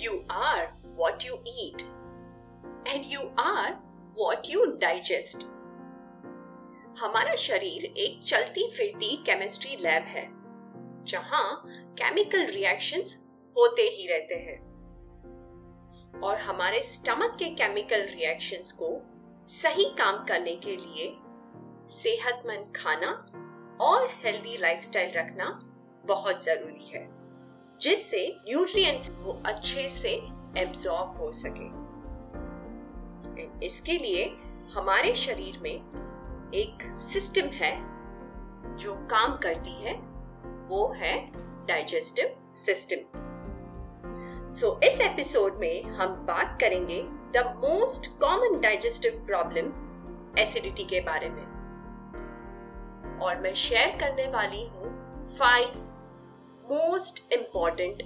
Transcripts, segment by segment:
You are what you eat, and you are what you digest. हमारा शरीर एक चलती फिरती केमिस्ट्री लैब है जहाँ केमिकल रिएक्शंस होते ही रहते हैं। और हमारे स्टमक के केमिकल रिएक्शंस को सही काम करने के लिए सेहतमंद खाना और हेल्दी लाइफस्टाइल रखना बहुत ज़रूरी है। जिससे न्यूट्रिएंट्स वो अच्छे से एब्जॉर्ब हो सके। इसके लिए हमारे शरीर में एक सिस्टम है जो काम करती है, वो है डाइजेस्टिव सिस्टम सो इस एपिसोड में हम बात करेंगे the most common digestive problem acidity के बारे में। और मैं शेयर करने वाली हूँ five most important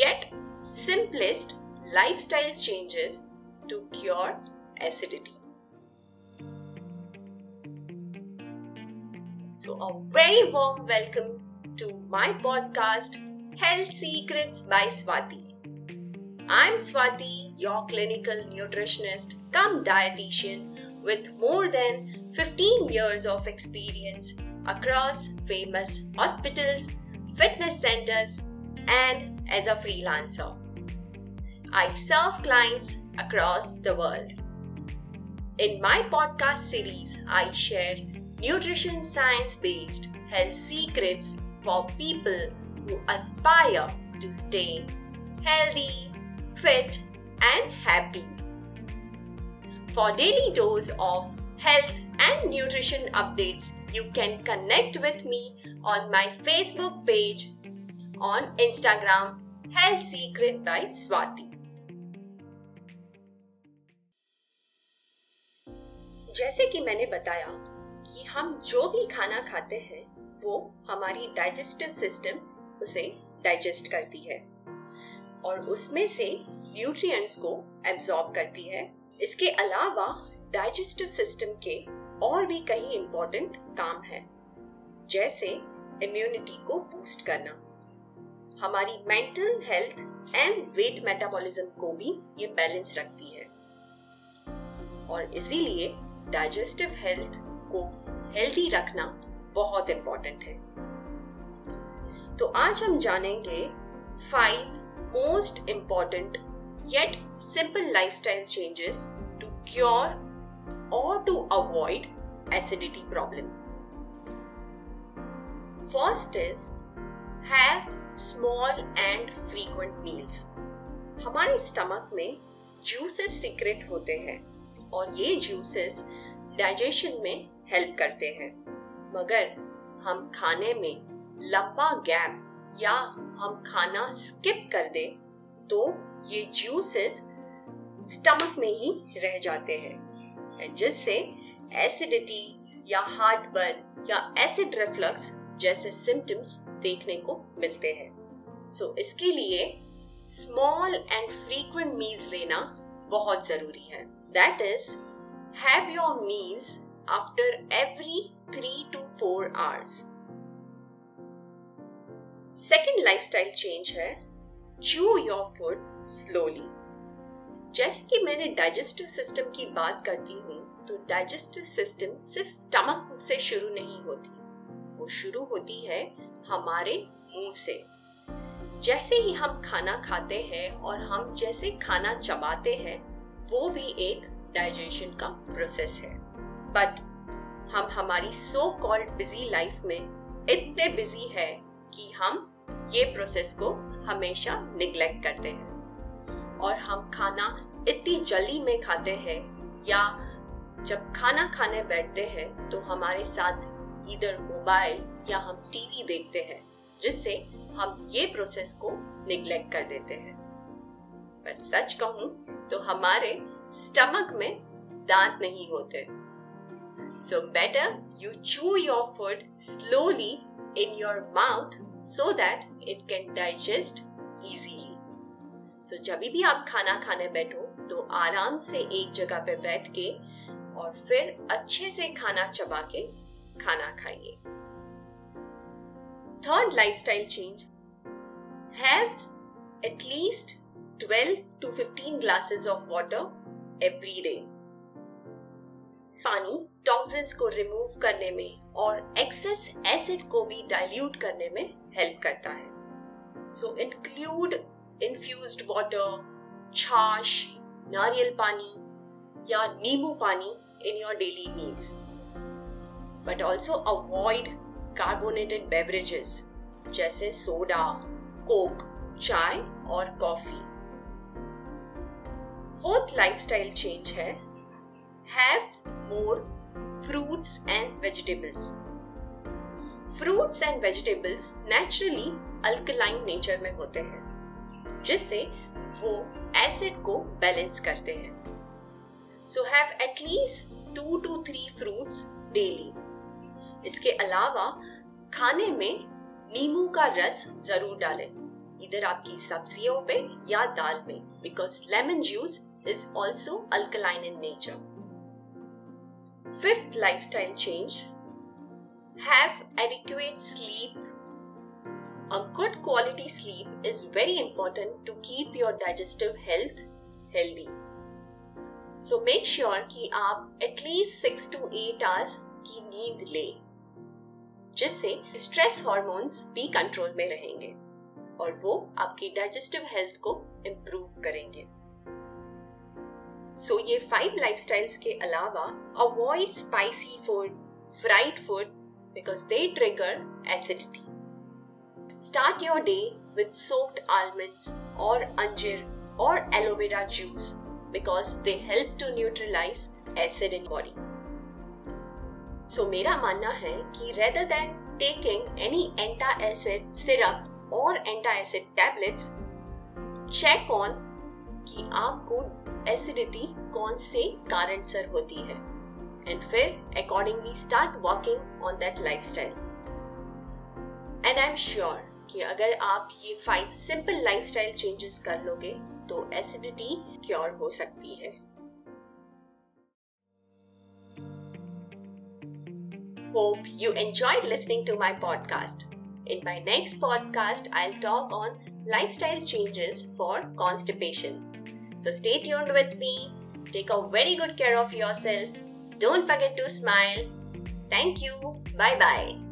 yet simplest lifestyle changes to cure acidity. So, a very warm welcome to my podcast, Health Secrets by Swati. I'm Swati, your clinical nutritionist come dietitian with more than 15 years of experience across famous hospitals fitness centers, and as a freelancer. I serve clients across the world. In my podcast series, I share nutrition science based health secrets for people who aspire to stay healthy, fit, and happy. For daily dose of health and nutrition updates, you can connect with me on my Facebook page, on Instagram, Health Secret by Swati. जैसे कि मैंने बताया कि हम जो भी खाना खाते हैं वो हमारी डाइजेस्टिव सिस्टम उसे डाइजेस्ट करती है और उसमें से न्यूट्रिएंट्स को एब्जॉर्ब करती है इसके अलावा डाइजेस्टिव सिस्टम के और भी कई इंपॉर्टेंट काम है, जैसे इम्यूनिटी को बूस्ट करना। हमारी mental health and weight metabolism को भी ये बैलेंस रखती है। और इसीलिए डाइजेस्टिव हेल्थ को हेल्दी रखना बहुत इंपॉर्टेंट है। तो आज हम जानेंगे five most important yet simple lifestyle changes to cure or to avoid acidity problem. First is, have small and frequent meals. हमारे स्टमक में जूसेस सीक्रेट होते हैं और ये जूसेस डाइजेशन में हेल्प करते हैं मगर हम खाने में लंबा गैप या हम खाना स्किप कर दे तो ये जूसेस स्टमक में ही रह जाते हैं जिससे एसिडिटी या हार्ट बर्न या एसिड रिफ्लक्स जैसे सिम्टम्स देखने को मिलते हैं। सो so, इसके लिए स्मॉल एंड फ्रीक्वेंट मील्स लेना बहुत ज़रूरी है। That is have your meals after every three to four hours second lifestyle change है चू योर फ़ूड स्लोली जैसे कि मैंने डाइजेस्टिव सिस्टम की बात करती हूँ तो डाइजेस्टिव सिस्टम सिर्फ़ स्टमक से शुरू नहीं होती। वो शुरू होती है हमारे मुँह से। जैसे ही हम खाना खाते हैं और हम जैसे खाना चबाते हैं, वो भी एक डाइजेशन का प्रोसेस है। बट हम हमारी सो कॉल्ड बिज़ी लाइफ में इतने बिज़ी है कि हम ये प्रोसेस को हमेशा निग्लेक्ट करते हैं। और हम खाना इतनी जल्दी में खाते हैं या जब खाना खाने बैठते हैं तो हमारे साथ इधर मोबाइल या हम टीवी देखते हैं, जिससे हम ये प्रोसेस को निग्लेक्ट कर देते हैं। पर सच कहूँ तो हमारे स्टमक में दांत नहीं होते। So better you chew your food slowly in your mouth so that it can digest easily so जब भी आप खाना खाने बैठो तो आराम से एक जगह पे बैठ के और फिर अच्छे से खाना चबा के खाना खाइए। Third lifestyle change have at least 12 to 15 glasses of water every day. पानी टॉक्सिन्स को रिमूव करने में और एक्सेस एसिड को भी डाइल्यूट करने में हेल्प करता है। सो इंक्लूड इन्फ्यूज्ड वाटर छाछ नारियल पानी या नींबू पानी in your daily meals but also avoid carbonated beverages जैसे सोडा कोक चाय और कॉफ़ी फोर्थ लाइफस्टाइल चेंज है have more fruits and vegetables fruits and vegetables naturally alkaline nature में होते हैं. जिससे वो एसिड को बैलेंस करते हैं। So have at least two to three fruits daily इसके अलावा खाने में नींबू का रस ज़रूर डालें। इधर आपकी सब्जियों पे या दाल में because lemon juice is also alkaline in nature fifth lifestyle change have adequate sleep A good quality sleep is very important to keep your digestive health healthy. So make sure कि आप at least 6 to 8 hours की नींद लें जिससे stress hormones भी control में रहेंगे और वो आपकी डाइजेस्टिव हेल्थ को इम्प्रूव करेंगे सो so, ये फाइव लाइफस्टाइल्स के अलावा avoid spicy food fried food because they trigger acidity Start your day with soaked almonds or anjir or aloe vera juice because they help to neutralize acid in body. So मेरा मानना है कि rather than taking any anti-acid syrup or anti-acid tablets, check on कि आपको acidity कौन से कारण से होती है एंड फिर accordingly start working on that lifestyle and I am sure कि अगर आप ये फाइव सिंपल लाइफस्टाइल चेंजेस कर लोगे तो एसिडिटी क्योर हो सकती है। Hope you enjoyed listening to my podcast in my next podcast I talk on life changes for constipation so stay यूर्ड with me take a very good care of yourself don't forget to smile thank you bye bye